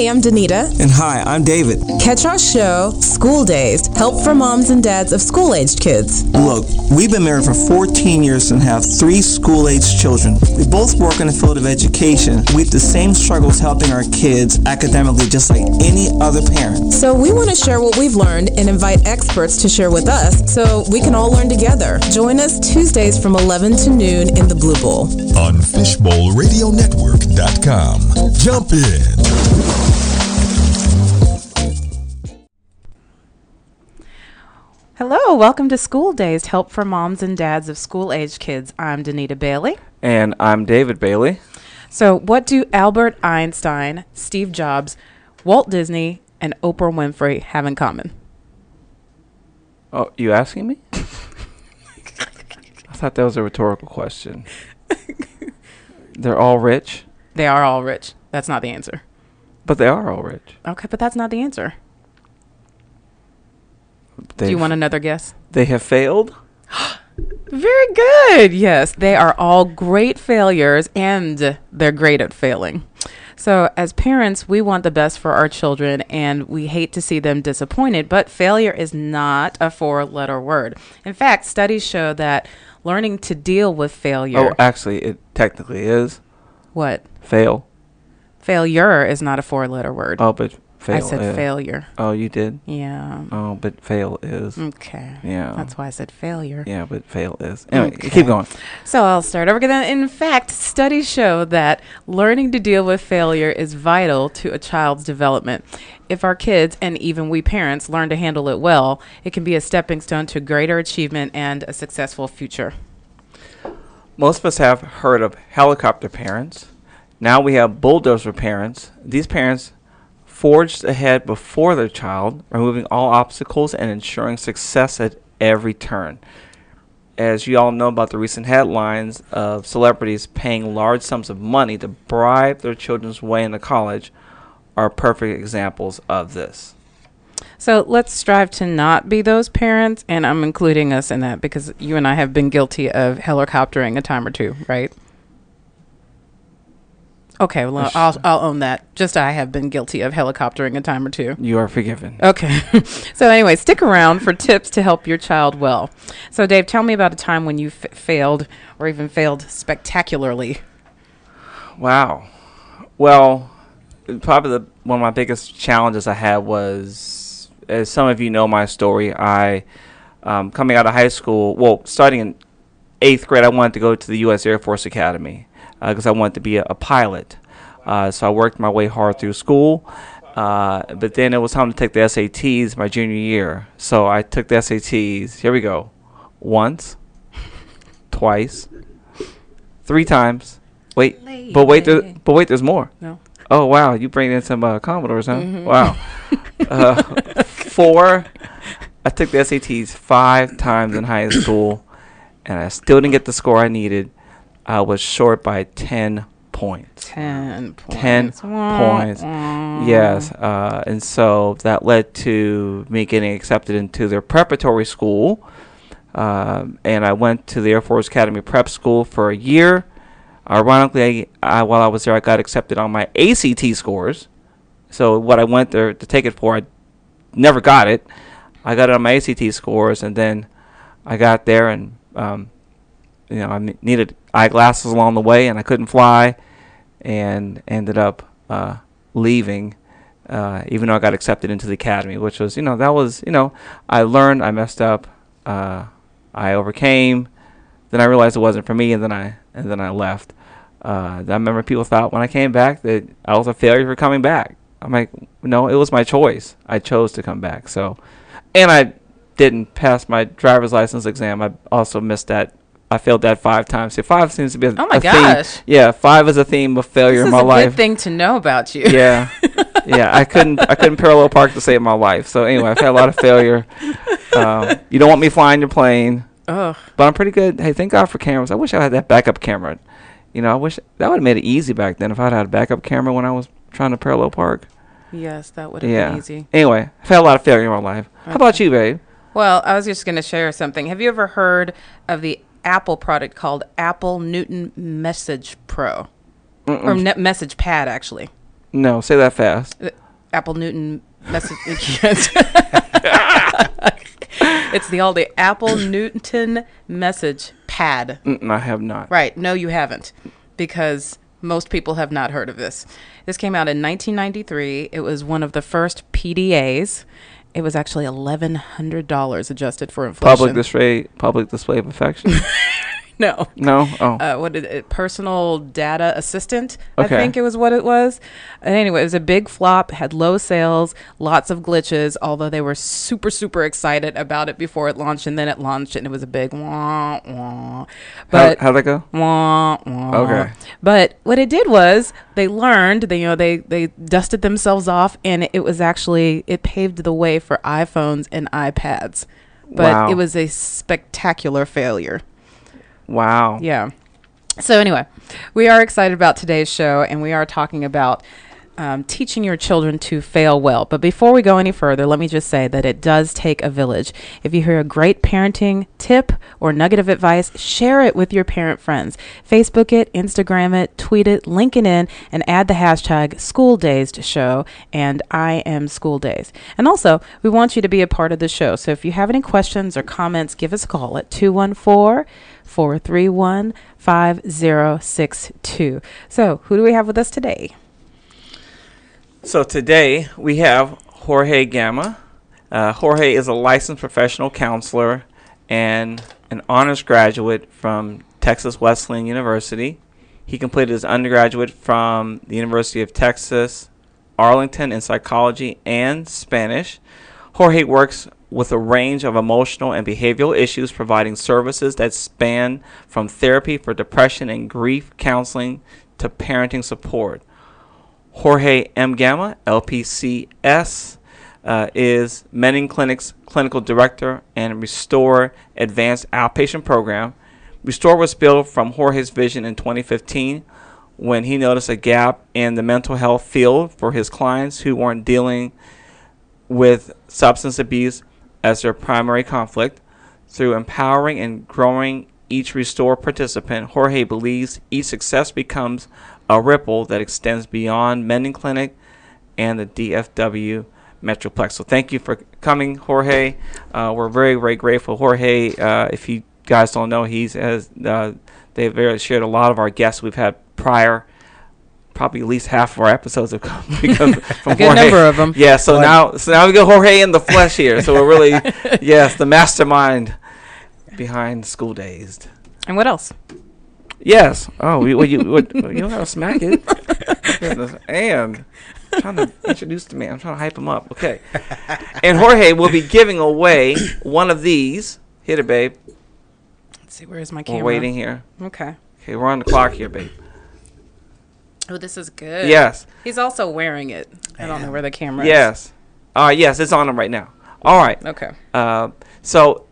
Hey, I'm Danita. And hi, I'm David. Catch our show, School Dazed, help for moms and dads of school aged kids. Look, we've been married for 14 years and have three school aged children. We both work in the field of education. We have the same struggles helping our kids academically, just like any other parent. So we want to share what we've learned and invite experts to share with us so we can all learn together. Join us Tuesdays from 11 to noon in the Blue Bowl. On FishbowlRadioNetwork.com. Jump in. Hello, welcome to School Dazed, Help for Moms and Dads of School Age Kids. I'm Danita Bailey. And I'm David Bailey. So, what do Albert Einstein, Steve Jobs, Walt Disney, and Oprah Winfrey have in common? Oh, you asking me? I thought that was a rhetorical question. They're all rich, They are all rich. That's not the answer. but they are all rich. Okay, but that's not the answer. Do you want another guess? They have failed. Very good. Yes, they are all great failures and they're great at failing. So, as parents, we want the best for our children and we hate to see them disappointed, but failure is not a four letter word. In fact, studies show that learning to deal with failure. Oh, actually, it technically is what? fail. Failure is not a four letter word. Oh, but fail. I said is. failure. Oh, you did. Yeah. Oh, but fail is. Okay. Yeah. That's why I said failure. Yeah, but fail is. Anyway, Okay. keep going. So I'll start over again. In fact, studies show that learning to deal with failure is vital to a child's development. If our kids and even we parents learn to handle it well, it can be a stepping stone to greater achievement and a successful future. Most of us have heard of helicopter parents. Now we have bulldozer parents. These parents forged ahead before their child, removing all obstacles and ensuring success at every turn. As you all know about the recent headlines of celebrities paying large sums of money to bribe their children's way into college, are perfect examples of this. So let's strive to not be those parents, and I'm including us in that because you and I have been guilty of helicoptering a time or two, right? Okay, well, I'll, I'll own that. Just I have been guilty of helicoptering a time or two. You are forgiven. Okay. so anyway, stick around for tips to help your child well. So Dave, tell me about a time when you f- failed or even failed spectacularly. Wow. Well, probably the, one of my biggest challenges I had was, as some of you know my story, I, um, coming out of high school, well, starting in eighth grade, I wanted to go to the U.S. Air Force Academy because I wanted to be a, a pilot. Uh, so I worked my way hard through school. Uh, but then it was time to take the SATs my junior year. So I took the SATs. Here we go. Once, twice, three times. Wait, but wait, there, but wait, there's more. No. Oh wow, you bring in some uh, Commodores, huh? Wow. uh, four. I took the SATs five times in high school, and I still didn't get the score I needed. I was short by ten points. Ten points. 10 Wah, points. Yes, uh, and so that led to me getting accepted into their preparatory school, um, and I went to the Air Force Academy Prep School for a year. Ironically, I, while I was there, I got accepted on my ACT scores. So what I went there to take it for, I never got it. I got it on my ACT scores, and then I got there, and um, you know, I needed eyeglasses along the way, and I couldn't fly, and ended up uh, leaving. Uh, even though I got accepted into the academy, which was, you know, that was, you know, I learned, I messed up, uh, I overcame. Then I realized it wasn't for me, and then I and then I left. Uh, I remember people thought when I came back that I was a failure for coming back. I'm like, no, it was my choice. I chose to come back. So, and I didn't pass my driver's license exam. I also missed that. I failed that five times. So five seems to be a, Oh my a theme. gosh. Yeah, five is a theme of failure This in my a life. good thing to know about you. Yeah, yeah. I couldn't. I couldn't parallel park to save my life. So anyway, I've had a lot of failure. Um, you don't want me flying your plane, Ugh. but I'm pretty good. Hey, thank God for cameras. I wish I had that backup camera. You know, I wish that would have made it easy back then if I'd had a backup camera when I was trying to parallel park. Yes, that would have Yeah. been easy. Anyway, I've had a lot of failure in my life. How about you, babe? Well, I was just going to share something. Have you ever heard of the Apple product called Apple Newton Message Pro? Or ne- Message Pad, actually. No, say that fast. The Apple Newton message. it's the all the Apple Newton message pad. Mm, I have not. Right. No, you haven't. Because most people have not heard of this. This came out in 1993. It was one of the first PDAs. It was actually $1,100 adjusted for inflation. Public display, public display of affection. no. no. Oh. Uh, what is it? Personal data assistant. I think it was what it was. And anyway, it was a big flop. Had low sales, lots of glitches. Although they were super super excited about it before it launched, and then it launched and it was a big wah wah. But How, how'd that go? Wah, wah. Okay. But what it did was they learned, they, you know, they, they dusted themselves off and it was actually, it paved the way for iPhones and iPads. But Wow. it was a spectacular failure. Wow. Yeah. So anyway, we are excited about today's show, and we are talking about um, teaching your children to fail well. But before we go any further, let me just say that it does take a village. If you hear a great parenting tip or nugget of advice, share it with your parent friends. Facebook it, Instagram it, tweet it, link it in, and add the hashtag School Dazed to show and I am School Dazed. And also, we want you to be a part of the show. So if you have any questions or comments, give us a call at 214 431 5062. So, who do we have with us today? So today we have Jorge Gamma. Uh, Jorge is a licensed professional counselor and an honors graduate from Texas Wesleyan University. He completed his undergraduate from the University of Texas, Arlington in psychology and Spanish. Jorge works with a range of emotional and behavioral issues, providing services that span from therapy for depression and grief counseling to parenting support. Jorge M. Gamma, LPCS, uh, is Mending Clinic's clinical director and Restore Advanced Outpatient Program. Restore was built from Jorge's vision in 2015 when he noticed a gap in the mental health field for his clients who weren't dealing with substance abuse as their primary conflict. Through empowering and growing each Restore participant, Jorge believes each success becomes a ripple that extends beyond Mending Clinic and the DFW Metroplex. So thank you for coming, Jorge. Uh, we're very, very grateful. Jorge, uh, if you guys don't know, he's has uh, they've shared a lot of our guests we've had prior. Probably at least half of our episodes have come because from A good Jorge. number of 'em. Yeah, so now so now we got Jorge in the flesh here. So we're really yes, the mastermind behind School Dazed. And what else? Yes. Oh, we, well, you what, you don't gotta smack it. And I'm trying to introduce the man. I'm trying to hype him up. Okay. And Jorge will be giving away one of these. Hit it, babe. Let's see, where's my camera? We're waiting here. Okay. Okay, we're on the clock here, babe. Oh, this is good. Yes. He's also wearing it. I don't know where the camera is. Yes. Uh, yes, it's on him right now. All right. Okay. Uh, so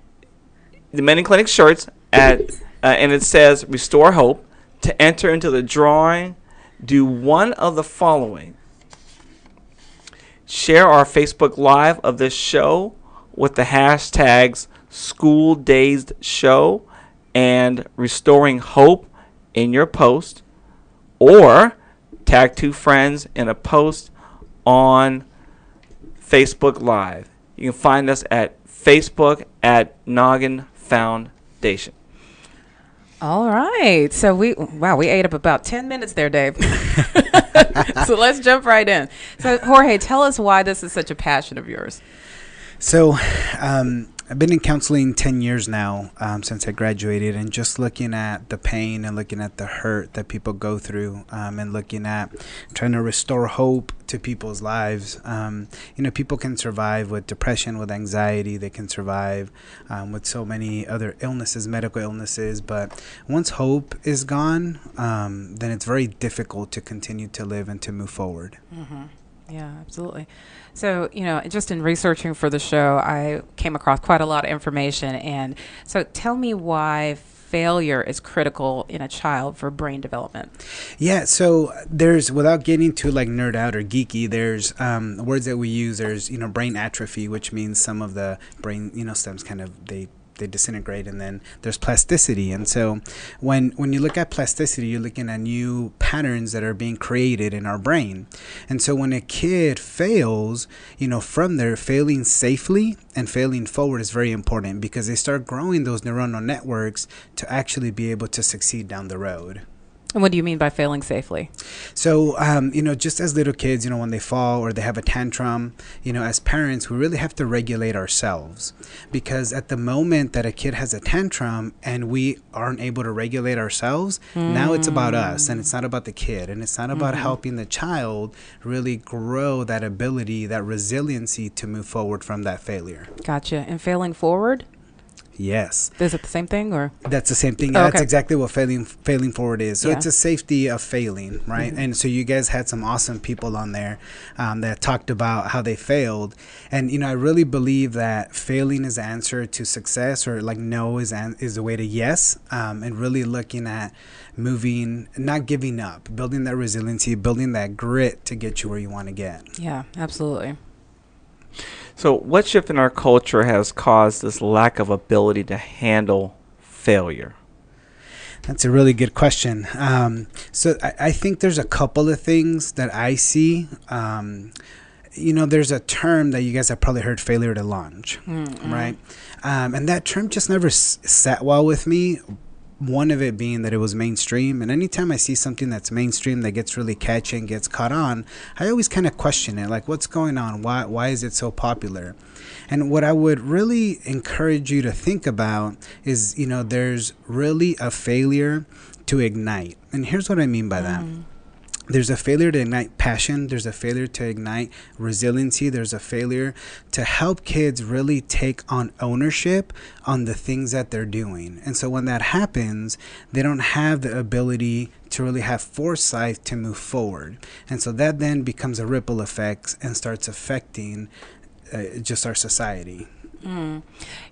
the Mending Clinic shirts at uh, and it says Restore Hope. To enter into the drawing, do one of the following: share our Facebook Live of this show with the hashtags School Dazed Show and Restoring Hope in your post, or tag two friends in a post on Facebook Live. You can find us at Facebook at Noggin Foundation. All right. So we wow, we ate up about 10 minutes there, Dave. so let's jump right in. So Jorge, tell us why this is such a passion of yours. So, um, I've been in counseling 10 years now um, since I graduated, and just looking at the pain and looking at the hurt that people go through, um, and looking at trying to restore hope to people's lives. Um, you know, people can survive with depression, with anxiety, they can survive um, with so many other illnesses, medical illnesses, but once hope is gone, um, then it's very difficult to continue to live and to move forward. Yeah, absolutely. So, you know, just in researching for the show, I came across quite a lot of information. And so tell me why failure is critical in a child for brain development. Yeah, so there's without getting too like nerd out or geeky, there's um, words that we use. There's you know brain atrophy, which means some of the brain you know stems kind of they they disintegrate, and then there's plasticity. And so, when when you look at plasticity, you're looking at new patterns that are being created in our brain. And so, when a kid fails, you know, from there, failing safely and failing forward is very important because they start growing those neuronal networks to actually be able to succeed down the road. And what do you mean by failing safely? So, um, you know, just as little kids, you know, when they fall or they have a tantrum, you know, as parents, we really have to regulate ourselves because at the moment that a kid has a tantrum and we aren't able to regulate ourselves, mm. now it's about us and it's not about the kid and it's not about mm-hmm. helping the child really grow that ability, that resiliency to move forward from that failure. Gotcha. And failing forward? Yes. Is it the same thing or? That's the same thing. Yeah, oh, okay. That's exactly what failing failing forward is. So yeah. it's a safety of failing, right? Mm-hmm. And so you guys had some awesome people on there um, that talked about how they failed, and you know I really believe that failing is the answer to success, or like no is an, is the way to yes, um, and really looking at moving, not giving up, building that resiliency, building that grit to get you where you want to get. Yeah, absolutely. So, what shift in our culture has caused this lack of ability to handle failure? That's a really good question. Um, so, I, I, think there's a couple of things that I see. Um, you know, there's a term that you guys have probably heard failure to launch, mm-hmm. right? Um, and that term just never s- sat well with me one of it being that it was mainstream and anytime i see something that's mainstream that gets really catchy and gets caught on i always kind of question it like what's going on? Why why is it so popular? And what i would really encourage you to think about is you know there's really a failure to ignite. And here's what i mean by that. Mm there's a failure to ignite passion. There's a failure to ignite resiliency. There's a failure to help kids really take on ownership on the things that they're doing. And so when that happens they don't have the ability to really have foresight to move forward. And so that then becomes a ripple effect and starts affecting uh, just our society Mm.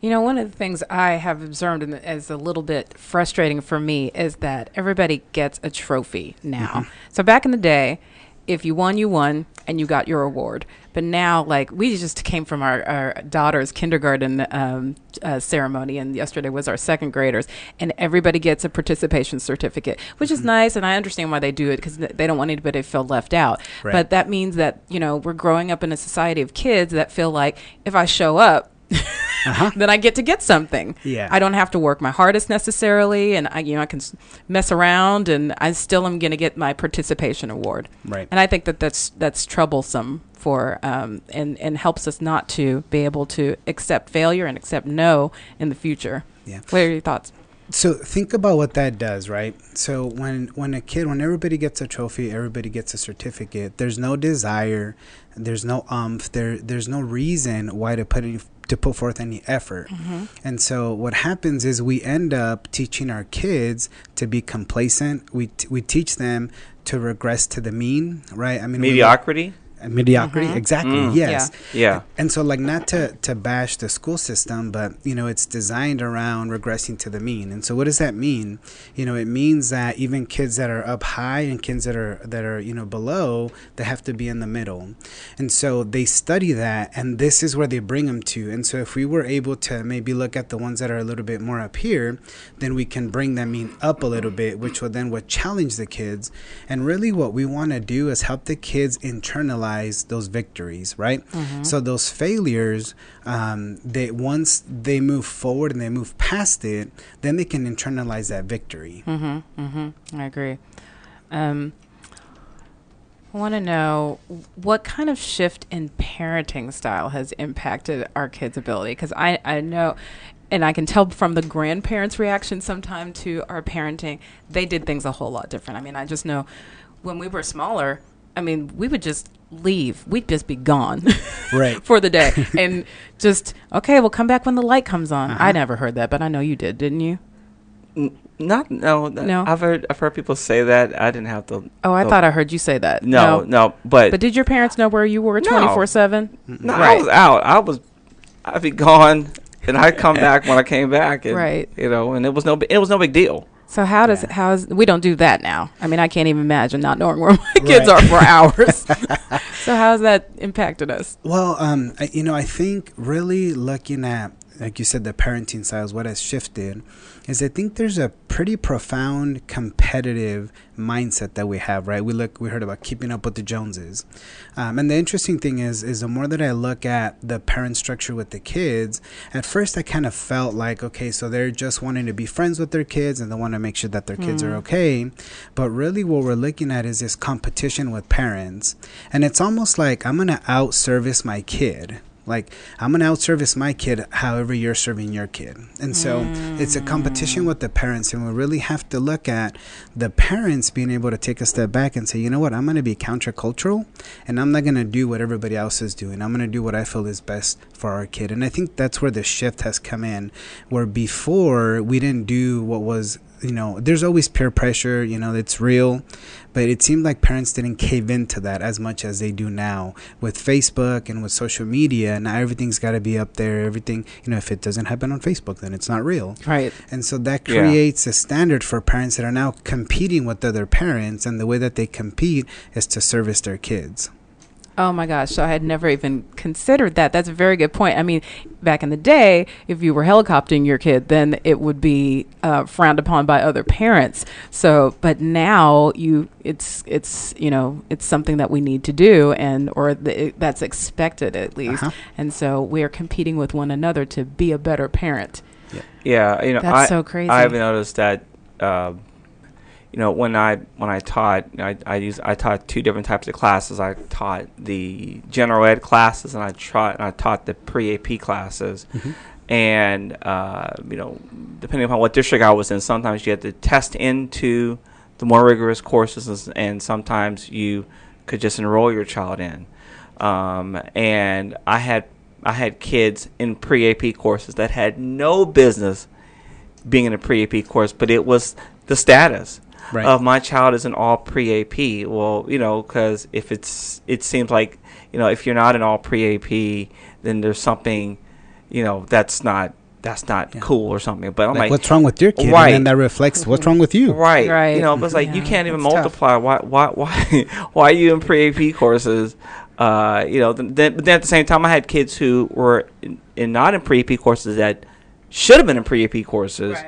You know, one of the things I have observed and as a little bit frustrating for me is that everybody gets a trophy now. Mm-hmm. So back in the day, if you won, you won, and you got your award. But now, like we just came from our, our daughter's kindergarten um, uh, ceremony, and yesterday was our second graders, and everybody gets a participation certificate, which is mm-hmm. nice, and I understand why they do it because they don't want anybody to feel left out. Right. But that means that you know we're growing up in a society of kids that feel like if I show up, uh-huh. then I get to get something. Yeah. I don't have to work my hardest necessarily, and I, you know, I can mess around, and I still am going to get my participation award. Right. And I think that that's that's troublesome for, um, and and helps us not to be able to accept failure and accept no in the future. Yeah. What are your thoughts? so think about what that does right so when when a kid when everybody gets a trophy everybody gets a certificate there's no desire there's no umph there there's no reason why to put any to put forth any effort. Mm-hmm. And so what happens is we end up teaching our kids to be complacent. We t- we teach them to regress to the mean, right? I mean mediocrity mediocrity mm-hmm. exactly mm. yes. Yeah. yeah. And so like not to to bash the school system but you know it's designed around regressing to the mean. And so what does that mean? You know it means that even kids that are up high and kids that are that are you know below they have to be in the middle. And so they study that and this is where they bring them to. And so if we were able to maybe look at the ones that are a little bit more up here then we can bring that mean up a little bit which will then would challenge the kids. And really what we want to do is help the kids internalize those victories, right? Mm-hmm. So those failures, um, they once they move forward and they move past it, then they can internalize that victory. Mm-hmm. Mm-hmm. I agree. Um, I want to know what kind of shift in parenting style has impacted our kids' ability because I, I know and I can tell from the grandparents' reaction sometime to our parenting, they did things a whole lot different. I mean, I just know when we were smaller, I mean, we would just leave. We'd just be gone, right, for the day, and just okay. We'll come back when the light comes on. Uh-huh. I never heard that, but I know you did, didn't you? N- not no, no. I've heard I've heard people say that. I didn't have to. Oh, I thought I heard you say that. No, no, no, but but did your parents know where you were twenty four seven? No, right. I was out. I was. I'd be gone, and I'd come back when I came back, and, right? You know, and it was no it was no big deal. So how does yeah. how's we don't do that now? I mean, I can't even imagine not knowing where my kids are for hours. so how has that impacted us? Well, um, I, you know, I think really looking at like you said, the parenting styles, what has shifted is I think there's a pretty profound competitive mindset that we have, right? We look, we heard about keeping up with the Joneses, um, and the interesting thing is, is the more that I look at the parent structure with the kids, at first I kind of felt like, okay, so they're just wanting to be friends with their kids and they want to make sure that their kids Mm. are okay, but really what we're looking at is this competition with parents, and it's almost like I'm gonna out service my kid. Like I'm gonna outservice my kid however you're serving your kid. And so it's a competition with the parents and we really have to look at the parents being able to take a step back and say, you know what, I'm gonna be countercultural and I'm not gonna do what everybody else is doing. I'm gonna do what I feel is best for our kid. And I think that's where the shift has come in. Where before we didn't do what was you know, there's always peer pressure, you know, it's real, but it seemed like parents didn't cave into that as much as they do now with Facebook and with social media. Now everything's got to be up there. Everything, you know, if it doesn't happen on Facebook, then it's not real. Right. And so that Yeah. creates a standard for parents that are now competing with other parents, and the way that they compete is to service their kids. Oh my gosh, so I had never even considered that. That's a very good point. I mean, back in the day, if you were helicoptering your kid, then it would be uh, frowned upon by other parents. So, but now you, it's it's you know it's something that we need to do, and or the, it, that's expected at least. Uh-huh. And so we are competing with one another to be a better parent. Yeah, you know, That's I, so crazy. I've noticed that, uh, you know, when I when I taught, I I use I taught two different types of classes. I taught the general ed classes, and I taught and I taught the pre AP classes. And uh, you know, depending upon what district I was in, sometimes you had to test into the more rigorous courses, and sometimes you could just enroll your child in. Um, and I had I had kids in pre AP courses that had no business being in a pre AP course, but it was the status Right. of my child is an all pre AP. Well, you know, because if it's it seems like you know if you're not an all pre AP, then there's something you know that's not that's not Yeah. cool or something. But I'm like, like, what's wrong with your kid? Right. And then that reflects what's wrong with you. Right. Right. You know, but it's like you can't even that's tough. multiply. Why? Why? Why? Why are you in pre AP courses? Uh, you know, then, then, but then at the same time, I had kids who were in, in not in pre AP courses that should have been in pre AP courses.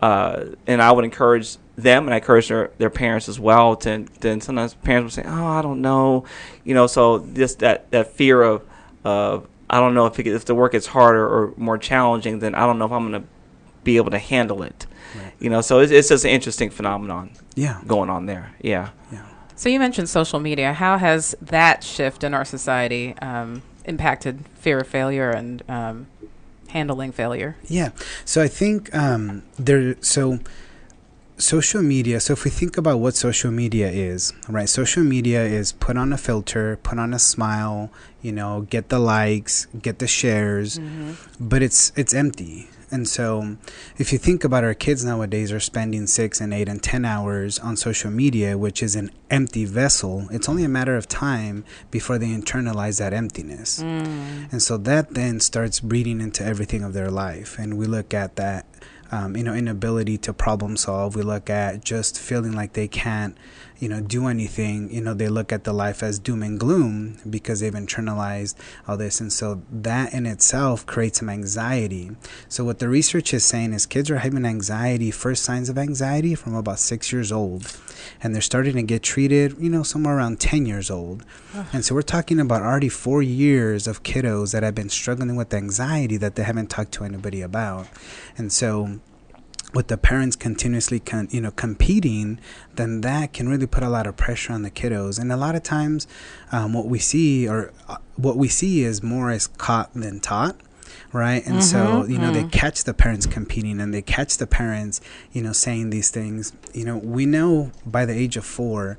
Uh, and I would encourage them, and I encourage their, their parents as well. To then sometimes parents will say, "Oh, I don't know," you know. So just that that fear of of I don't know if it, if the work is harder or more challenging, then I don't know if I'm going to be able to handle it. Right. You know, so it's, it's just an interesting phenomenon Yeah. going on there. Yeah. Yeah. So you mentioned social media. How has that shift in our society um, impacted fear of failure and um, handling failure? Yeah. So I think um, there. So social media. So if we think about what social media is, right? Social media is put on a filter, put on a smile. You know, get the likes, get the shares, mm-hmm. but it's it's empty. And so, if you think about our kids nowadays are spending six and eight and ten hours on social media, which is an empty vessel, it's only a matter of time before they internalize that emptiness. Mm. And so that then starts breeding into everything of their life. And we look at that, um, you know, inability to problem solve. We look at just feeling like they can't, you know, do anything. You know, they look at the life as doom and gloom because they've internalized all this. And so that in itself creates some anxiety. So what the research is saying is kids are having anxiety, first signs of anxiety from about six years old. And they're starting to get treated, you know, somewhere around 10 years old. And so we're talking about already four years of kiddos that have been struggling with anxiety that they haven't talked to anybody about. And so with the parents continuously con- you know competing then that can really put a lot of pressure on the kiddos. And a lot of times um, what we see or uh, what we see is more as caught than taught right? And so you know they catch the parents competing and they catch the parents you know saying these things. You know we know by the age of four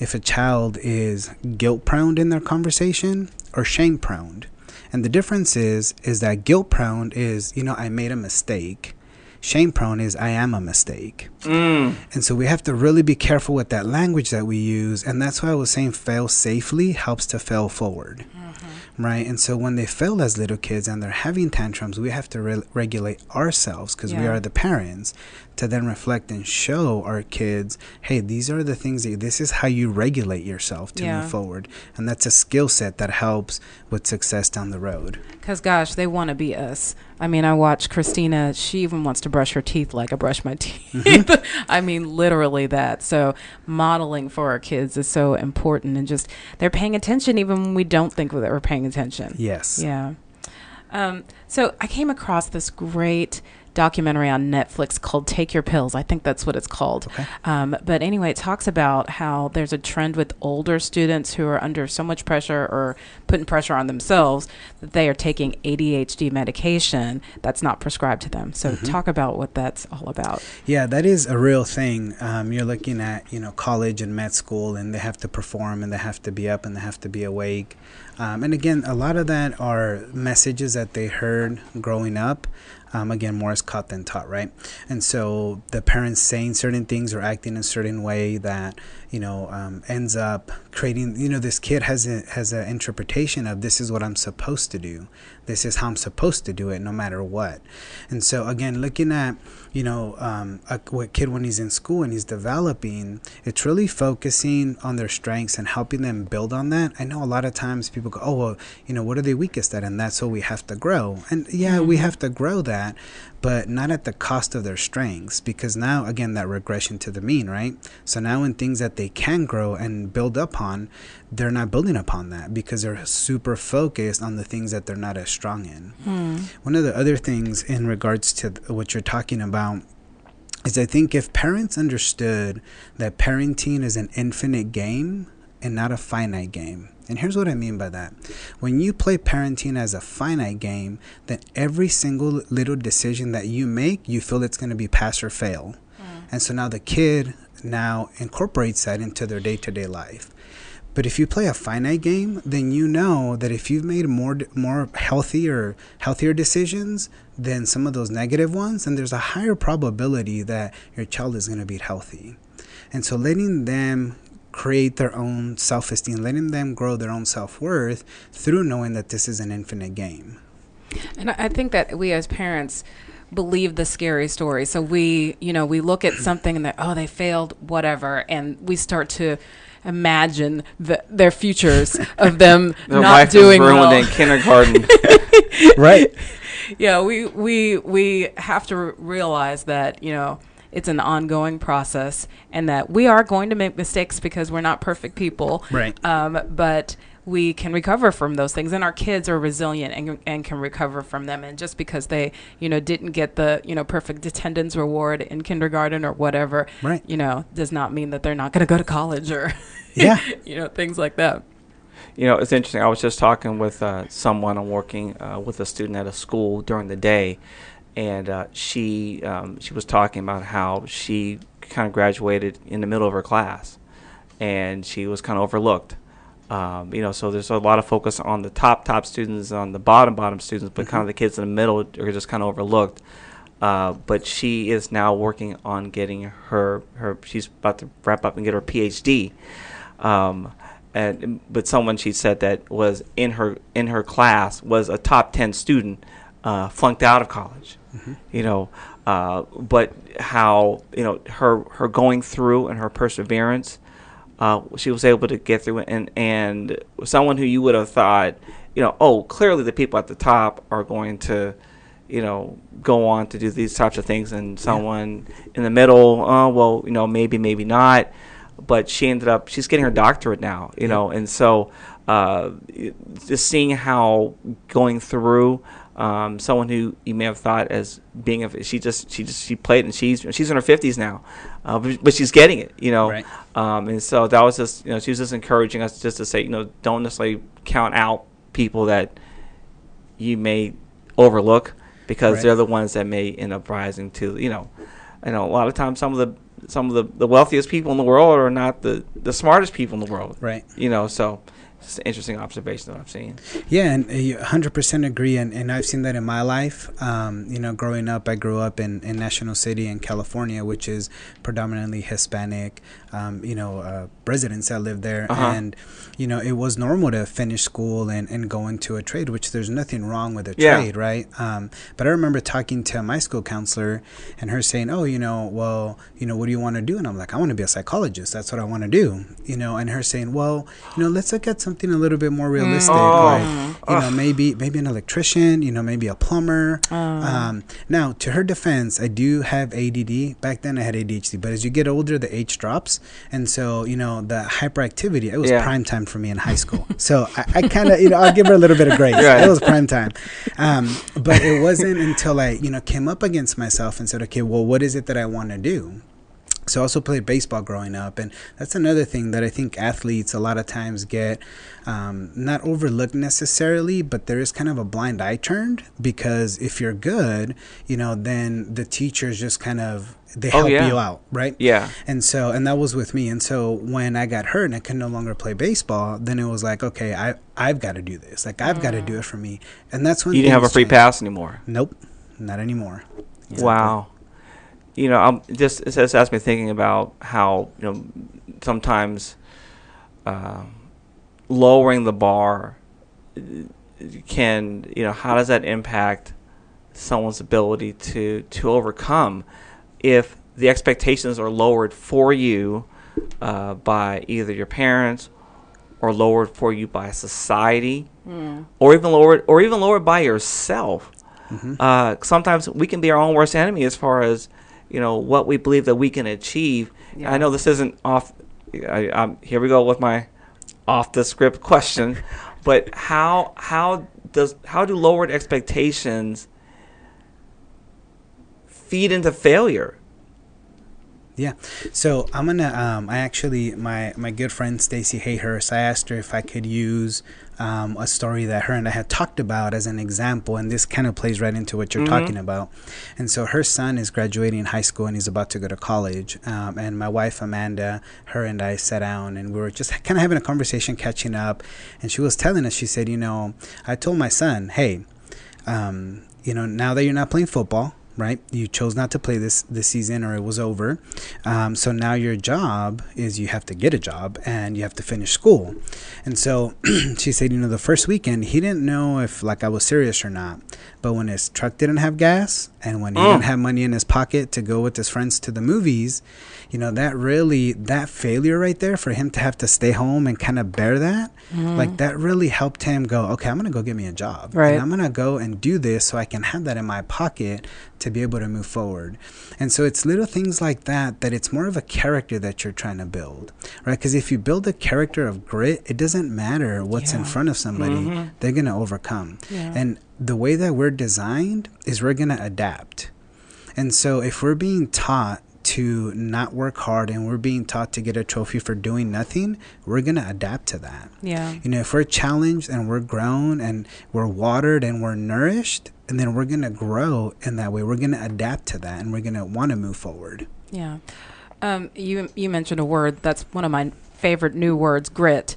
if a child is guilt prone in their conversation or shame prone and the difference is is that guilt prone is you know i made a mistake shame prone is i am a mistake Mm. and so we have to really be careful with that language that we use. And that's why I was saying fail safely helps to fail forward. Right. And so when they fail as little kids and they're having tantrums, we have to re- regulate ourselves because we are the parents to then reflect and show our kids, hey, these are the things that this is how you regulate yourself to Yeah. move forward. And that's a skill set that helps with success down the road. Because, gosh, they want to be us. I mean, I watch Christina. She even wants to brush her teeth like I brush my teeth. I mean, literally that. So, modeling for our kids is so important. And just they're paying attention even when we don't think that we're paying attention. Yes. Yeah. Um, so, I came across this great documentary on Netflix called Take Your Pills. I think that's what it's called. Okay. Um, but anyway, it talks about how there's a trend with older students who are under so much pressure or putting pressure on themselves that they are taking ADHD medication that's not prescribed to them. So, talk about what that's all about. Yeah, that is a real thing. Um, you're looking at you know college and med school, and they have to perform, and they have to be up, and they have to be awake. Um, and again, a lot of that are messages that they heard growing up. Um, again, more is caught than taught, right? And so the parents saying certain things or acting a certain way that you know um, ends up creating. You know, this kid has a has an interpretation of this is what I'm supposed to do. This is how I'm supposed to do it, no matter what. And so again, looking at you know um, a, a kid when he's in school and he's developing, it's really focusing on their strengths and helping them build on that. I know a lot of times people go, oh well, you know, what are they weakest at, and that's what we have to grow. And yeah, we have to grow that, but not at the cost of their strengths, because now again that regression to the mean, right? So now in things that they can grow and build upon, they're not building upon that because they're super focused on the things that they're not as strong in. Hmm. One of the other things in regards to what you're talking about is I think if parents understood that parenting is an infinite game and not a finite game. And here's what I mean by that. When you play parenting as a finite game, then every single little decision that you make, you feel it's going to be pass or fail. Mm. And so now the kid now incorporates that into their day-to-day life. But if you play a finite game, then you know that if you've made more more healthier healthier decisions than some of those negative ones, then there's a higher probability that your child is going to be healthy. And so letting them create their own self-esteem, letting them grow their own self-worth through knowing that this is an infinite game. And I I think that we as parents believe the scary story. So we, you know, we look at something and that oh they failed whatever and we start to imagine the, their futures of them Their not life doing is ruined well. in kindergarten. Right. yeah, we we we have to r- realize that you know it's an ongoing process, and that we are going to make mistakes because we're not perfect people. Right. Um, but we can recover from those things, and our kids are resilient and and can recover from them. And just because they you know didn't get the you know perfect attendance reward in kindergarten or whatever, Right. You know, does not mean that they're not going to go to college or Yeah. you know things like that. You know, it's interesting. I was just talking with uh, someone. I'm working uh, with a student at a school during the day, and uh, she um, she was talking about how she kind of graduated in the middle of her class, and she was kind of overlooked. Um, you know, so there's a lot of focus on the top top students, on the bottom bottom students, but kind of the kids in the middle are just kind of overlooked. Uh, but she is now working on getting her her. She's about to wrap up and get her PhD. Um, and but someone she said that was in her in her class was a top 10 student uh, flunked out of college you know uh, but how you know her her going through and her perseverance uh, she was able to get through it and and someone who you would have thought you know oh clearly the people at the top are going to you know go on to do these types of things and someone in the middle oh well you know maybe maybe not. But she ended up she's getting her doctorate now you know and so uh, just seeing how going through um, someone who you may have thought as being a she just she just she played and she's she's in her 50s now uh, but, but she's getting it you know Right. um, and so that was just you know she was just encouraging us just to say you know don't necessarily count out people that you may overlook because Right. they're the ones that may end up rising to you know you know a lot of times some of the some of the, the wealthiest people in the world are not the the smartest people in the world Right. you know so it's an interesting observation that i've seen Yeah, and uh, 100% agree, and, and I've seen that in my life. Um, you know, growing up, I grew up in, in National City in California, which is predominantly Hispanic. Um, you know, uh, residents that lived there, Uh-huh. and you know, it was normal to finish school and, and go into a trade, which there's nothing wrong with a Yeah. trade, right? Um, but I remember talking to my school counselor and her saying, "Oh, you know, well, you know, what do you want to do?" And I'm like, "I want to be a psychologist. That's what I want to do." You know, and her saying, "Well, you know, let's look at something a little bit more realistic, Oh. like you know, maybe maybe an electrician, you know, maybe a plumber." Um, now, to her defense, I do have ADD. Back then, I had ADHD, but as you get older, the age drops, and so you know, the hyperactivity. It was Yeah. prime time for me in high school. so I, I kind of, you know, I'll give her a little bit of grace. Right. It was prime time, um, but it wasn't until I, you know, came up against myself and said, okay, well, what is it that I want to do? So I also played baseball growing up, and that's another thing that I think athletes a lot of times get um, not overlooked necessarily, but there is kind of a blind eye turned because if you're good, you know, then the teachers just kind of they Oh, help yeah. you out, right? Yeah. And so, and that was with me. And so, when I got hurt and I could no longer play baseball, then it was like, okay, I I've got to do this. Like I've got to do it for me. And that's when You didn't have a free changed. pass anymore. Nope, not anymore. Exactly. Wow. You know, I'm just it just has me thinking about how you know sometimes uh, lowering the bar uh, can you know how does that impact someone's ability to to overcome? If the expectations are lowered for you uh, by either your parents or lowered for you by society or even lowered or even lowered by yourself uh, sometimes we can be our own worst enemy as far as you know what we believe that we can achieve. I know this isn't off. I, I'm, here we go with my off the script question, but how how does how do lowered expectations feed into failure? Yeah. So I'm gonna. Um, I actually, my my good friend Stacy Hayhurst. I asked her if I could use um, a story that her and I had talked about as an example, and this kind of plays right into what you're talking about. And so her son is graduating high school and he's about to go to college. Um, and my wife Amanda, her and I sat down and we were just kind of having a conversation, catching up. And she was telling us, she said, you know, I told my son, hey, um, you know, now that you're not playing football, right? You chose not to play this this season, or it was over. Um, so now your job is you have to get a job and you have to finish school. And so she said, you know, the first weekend he didn't know if like I was serious or not. But when his truck didn't have gas and when he didn't have money in his pocket to go with his friends to the movies, you know, that really that failure right there for him to have to stay home and kind of bear that, like that really helped him go, okay, I'm gonna go get me a job. Right. And I'm gonna go and do this so I can have that in my pocket to be able to move forward. And so it's little things like that that it's more of a character that you're trying to build, right? Because if you build a character of grit, it doesn't matter what's in front of somebody, mm-hmm. they're gonna overcome. Yeah. And the way that we're designed is we're gonna adapt. And so if we're being taught to not work hard and we're being taught to get a trophy for doing nothing, we're going to adapt to that. Yeah. You know, if we're challenged and we're grown and we're watered and we're nourished, and then we're going to grow in that way. We're going to adapt to that and we're going to want to move forward. Yeah. Um, you you mentioned a word that's one of my favorite new words, grit,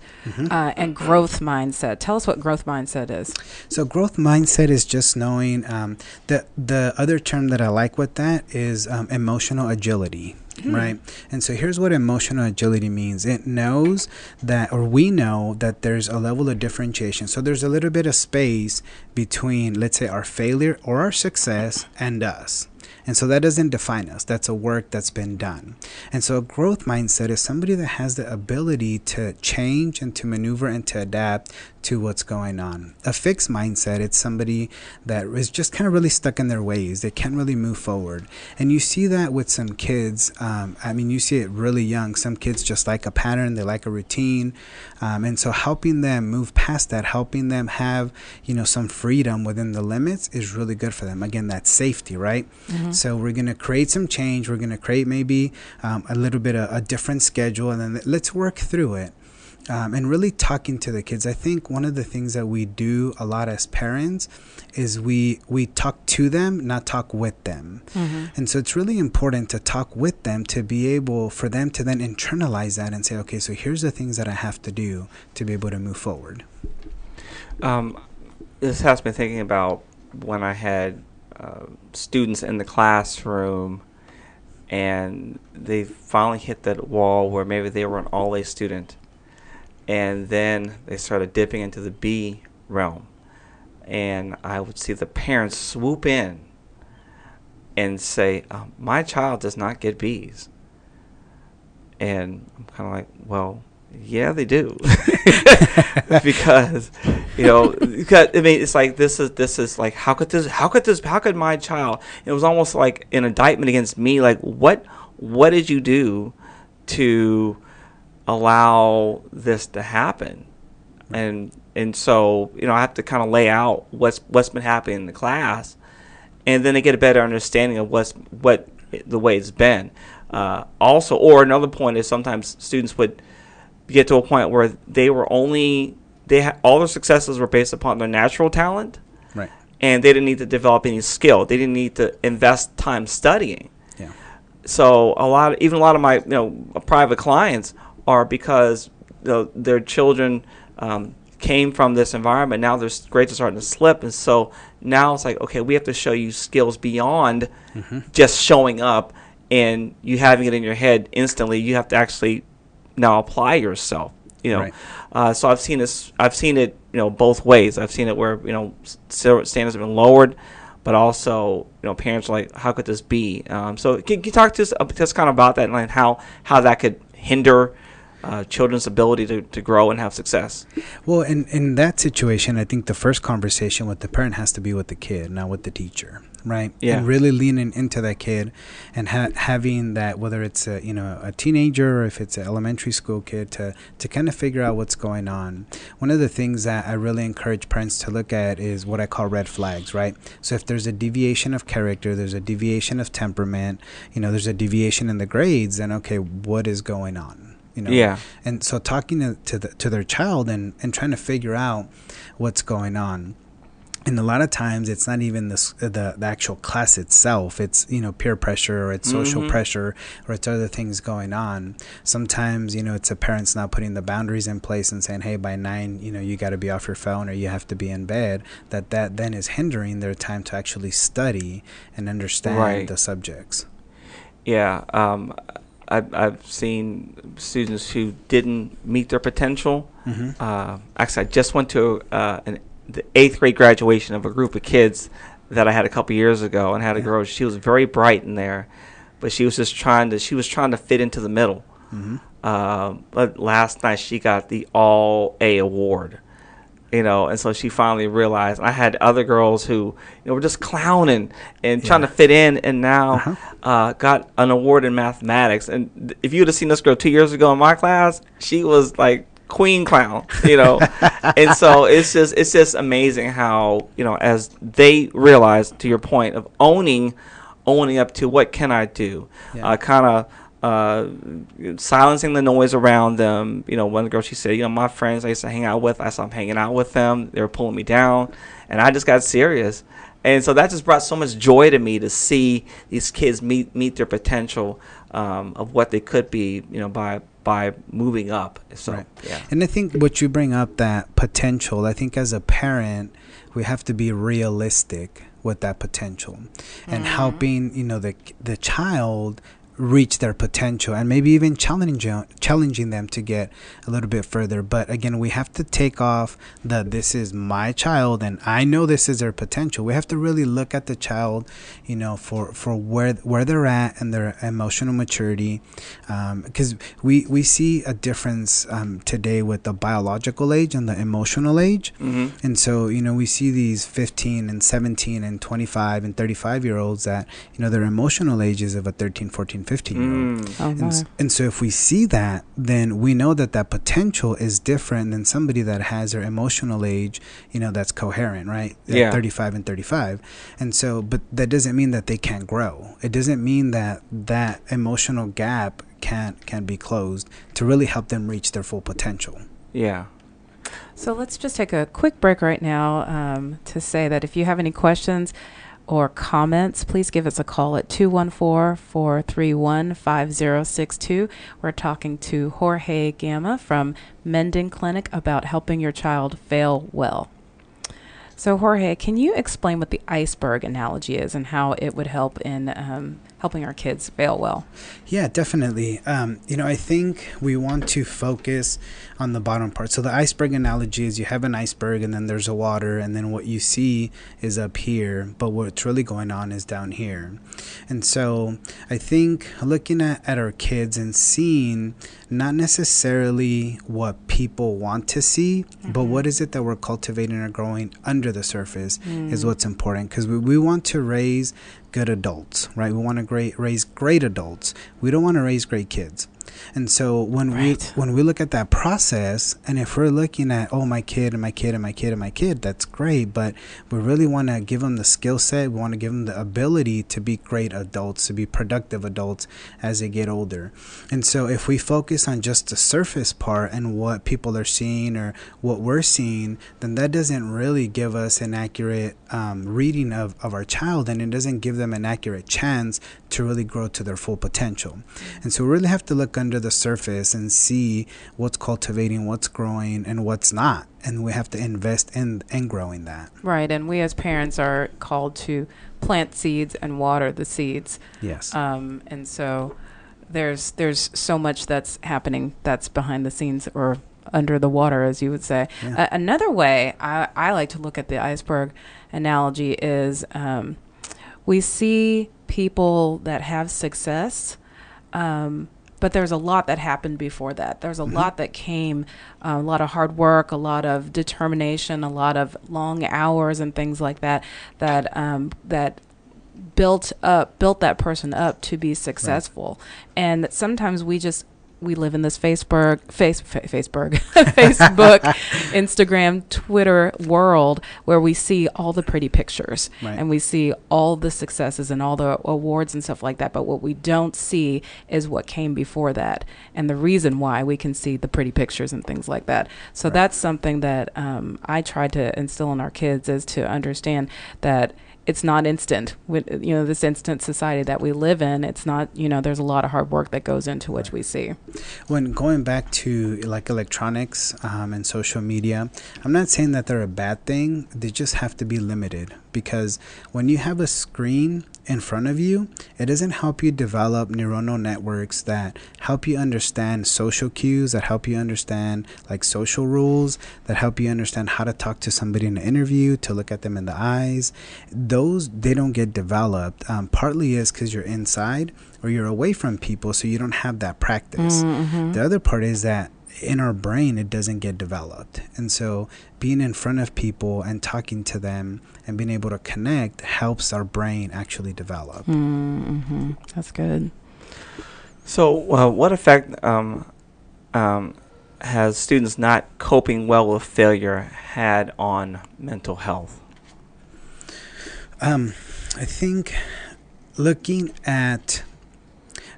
uh, and growth mindset. Tell us what growth mindset is. So growth mindset is just knowing um, the the other term that I like with that is um, emotional agility, Hmm. right? And so here's what emotional agility means. It knows that, or we know that there's a level of differentiation. So there's a little bit of space between, let's say, our failure or our success and us. And so that doesn't define us. That's a work that's been done. And so a growth mindset is somebody that has the ability to change and to maneuver and to adapt to what's going on. A fixed mindset, it's somebody that is just kind of really stuck in their ways. They can't really move forward. And you see that with some kids. Um, I mean, you see it really young. Some kids just like a pattern, they like a routine. Um, and so helping them move past that, helping them have, you know, some freedom within the limits is really good for them. Again, that safety, right? So we're going to create some change. We're going to create maybe um, a little bit of a different schedule, and then let's work through it. Um, and really talking to the kids. I think one of the things that we do a lot as parents is we we talk to them, not talk with them. And so it's really important to talk with them to be able for them to then internalize that and say, okay, so here's the things that I have to do to be able to move forward. Um, this has me thinking about when I had uh, students in the classroom, and they finally hit that wall where maybe they were an all A student, and then they started dipping into the B realm, and I would see the parents swoop in and say, uh, "My child does not get B's," and I'm kind of like, "Well." Yeah, they do, because you know, because I mean, it's like this is this is like how could this how could this how could my child? It was almost like an indictment against me. Like what what did you do to allow this to happen? And and so you know, I have to kind of lay out what's what's been happening in the class, and then they get a better understanding of what's what the way it's been. Uh, also, or another point is sometimes students would get to a point where they were only they ha- all their successes were based upon their natural talent, Right. and they didn't need to develop any skill. They didn't need to invest time studying. Yeah. So a lot, of, even a lot of my you know private clients are because know, their children um, came from this environment. Now their grades are starting to slip, and so now it's like okay, we have to show you skills beyond just showing up and you having it in your head instantly. You have to actually now apply yourself. You know, Right. uh, so I've seen this. I've seen it. You know, both ways. I've seen it where you know standards have been lowered, but also you know parents are like, how could this be? Um, so can, can you talk to us uh, just kind of about that and how how that could hinder uh, children's ability to, to grow and have success? Well, in in that situation, I think the first conversation with the parent has to be with the kid, not with the teacher, right? Yeah. And really leaning into that kid, and ha- having that whether it's a you know a teenager or if it's an elementary school kid to to kind of figure out what's going on. One of the things that I really encourage parents to look at is what I call red flags, right? So if there's a deviation of character, there's a deviation of temperament, you know, there's a deviation in the grades, then okay, what is going on? You know, Yeah. and so talking to to, the, to their child and and trying to figure out what's going on and a lot of times it's not even the, the the actual class itself it's you know peer pressure or it's social Mhm. pressure or it's other things going on sometimes you know it's a parents not putting the boundaries in place and saying hey by nine you know you got to be off your phone or you have to be in bed that that then is hindering their time to actually study and understand Right. the subjects Yeah, um, I've, I've seen students who didn't meet their potential. Mhm. Uh, actually, I just went to uh, an, the eighth grade graduation of a group of kids that I had a couple years ago, and had a Yeah. girl. She was very bright in there, but she was just trying to. She was trying to fit into the middle. Mhm. Uh, but last night she got the all A award you know, and so she finally realized. I had other girls who, you know, were just clowning and trying to fit in, and now Uh-huh. uh, got an award in mathematics. And th- if you would have seen this girl two years ago in my class, she was like queen clown, you know. and so it's just it's just amazing how you know as they realize, to your point of owning, owning up to what can I do, Yeah. uh, kind of uh, silencing the noise around them. You know, one girl she said, you know, my friends I used to hang out with, I saw them hanging out with them. They were pulling me down, and I just got serious. And so that just brought so much joy to me to see these kids meet meet their potential um, of what they could be. You know, by by moving up. So Right. yeah, And I think what you bring up that potential, I think as a parent, we have to be realistic with that potential and helping, you know, the the child reach their potential and maybe even challenging challenging them to get a little bit further. But again we have to take off the this is my child and I know this is their potential. We have to really look at the child you know for for where where they're at and their emotional maturity because we we see a difference um, today with the biological age and the emotional age. Hmm and so, you know, we see these 15 and 17 and 25 and 35 year olds that, you know, their emotional ages of a 13, 14, 15 year old. mm. Oh And, and so, if we see that, then we know that that potential is different than somebody that has their emotional age, you know, that's coherent, right? At Yeah. 35 and 35. And so, but that doesn't mean that they can't grow. It doesn't mean that that emotional gap can't can be closed to really help them reach their full potential. yeah. So let's just take a quick break right now um, to say that if you have any questions or comments, please give us a call at 214 431 5062. We're talking to Jorge Gamma from Mending Clinic about helping your child fail well. So, Jorge, can you explain what the iceberg analogy is and how it would help in um, helping our kids fail well. Yeah, definitely. Um, you know, I think we want to focus on the bottom part. So the iceberg analogy is you have an iceberg and then there's a water and then what you see is up here, but what's really going on is down here. And so I think looking at, at our kids and seeing not necessarily what people want to see, mm-hmm. but what is it that we're cultivating or growing under the surface mm. is what's important because we, we want to raise good adults, right? We want to great, raise great adults. We don't want to raise great kids. And so when right. we when we look at that process, and if we're looking at oh my kid and my kid and my kid and my kid, that's great. But we really want to give them the skill set. We want to give them the ability to be great adults, to be productive adults as they get older. And so if we focus on just the surface part and what people are seeing or what we're seeing, then that doesn't really give us an accurate um, reading of, of our child, and it doesn't give them an accurate chance to really grow to their full potential. And so we really have to look under the surface and see what's cultivating, what's growing, and what's not. And we have to invest in in growing that. Right. And we as parents are called to plant seeds and water the seeds. Yes. Um, and so there's there's so much that's happening that's behind the scenes or under the water, as you would say. Yeah. Uh, another way I, I like to look at the iceberg analogy is um, we see people that have success. Um, but there's a lot that happened before that. There's a mm-hmm. lot that came, uh, a lot of hard work, a lot of determination, a lot of long hours and things like that. That um, that built up built that person up to be successful. Right. And sometimes we just we live in this Facebook, face, fa- Facebook, Facebook, Instagram, Twitter world where we see all the pretty pictures right. and we see all the successes and all the awards and stuff like that. But what we don't see is what came before that and the reason why we can see the pretty pictures and things like that. So right. that's something that um, I try to instill in our kids is to understand that it's not instant. With you know this instant society that we live in it's not you know there's a lot of hard work that goes into which we see. When going back to like electronics um, and social media i'm not saying that they're a bad thing. They just have to be limited because when you have a screen in front of you, it doesn't help you develop neuronal networks that help you understand social cues, that help you understand like social rules, that help you understand how to talk to somebody in an interview, to look at them in the eyes. Those, they don't get developed. Um, partly is because you're inside or you're away from people, so you don't have that practice. Mm-hmm. The other part is that in our brain it doesn't get developed. And so being in front of people and talking to them and being able to connect helps our brain actually develop. Mm-hmm. that's good. So uh, what effect um, um, has students not coping well with failure had on mental health? Um, i think looking at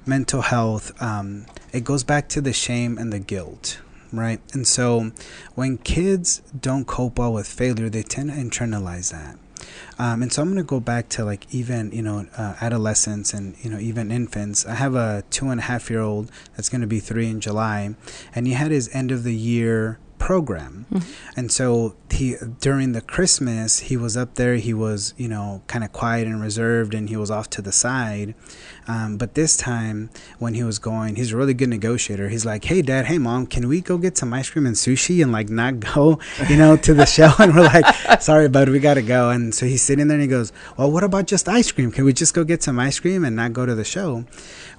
mental health um, it goes back to the shame and the guilt right? And so when kids don't cope well with failure, they tend to internalize that. Um, and so I'm going to go back to like even, you know, uh, adolescents and, you know, even infants. I have a two and a half year old that's going to be three in July, and he had his end of the year program. Mm-hmm. And so he during the Christmas, he was up there, he was, you know, kind of quiet and reserved and he was off to the side. Um, but this time when he was going, he's a really good negotiator. He's like, "Hey dad, hey mom, can we go get some ice cream and sushi and like not go, you know, to the show?" And we're like, "Sorry, bud, we got to go." And so he's sitting there and he goes, "Well, what about just ice cream? Can we just go get some ice cream and not go to the show?"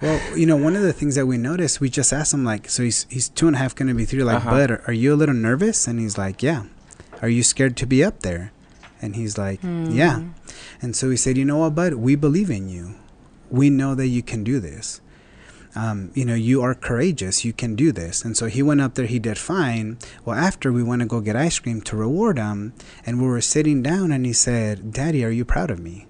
Well, you know, one of the things that we noticed, we just asked him like, so he's he's two and a half going to be three. Like, uh-huh. bud, are, are, you a little nervous? And he's like, yeah. Are you scared to be up there? And he's like, mm. yeah. And so he said, you know what, bud, we believe in you. We know that you can do this. Um, you know, you are courageous. You can do this. And so he went up there. He did fine. Well, after we went to go get ice cream to reward him, and we were sitting down, and he said, "Daddy, are you proud of me?"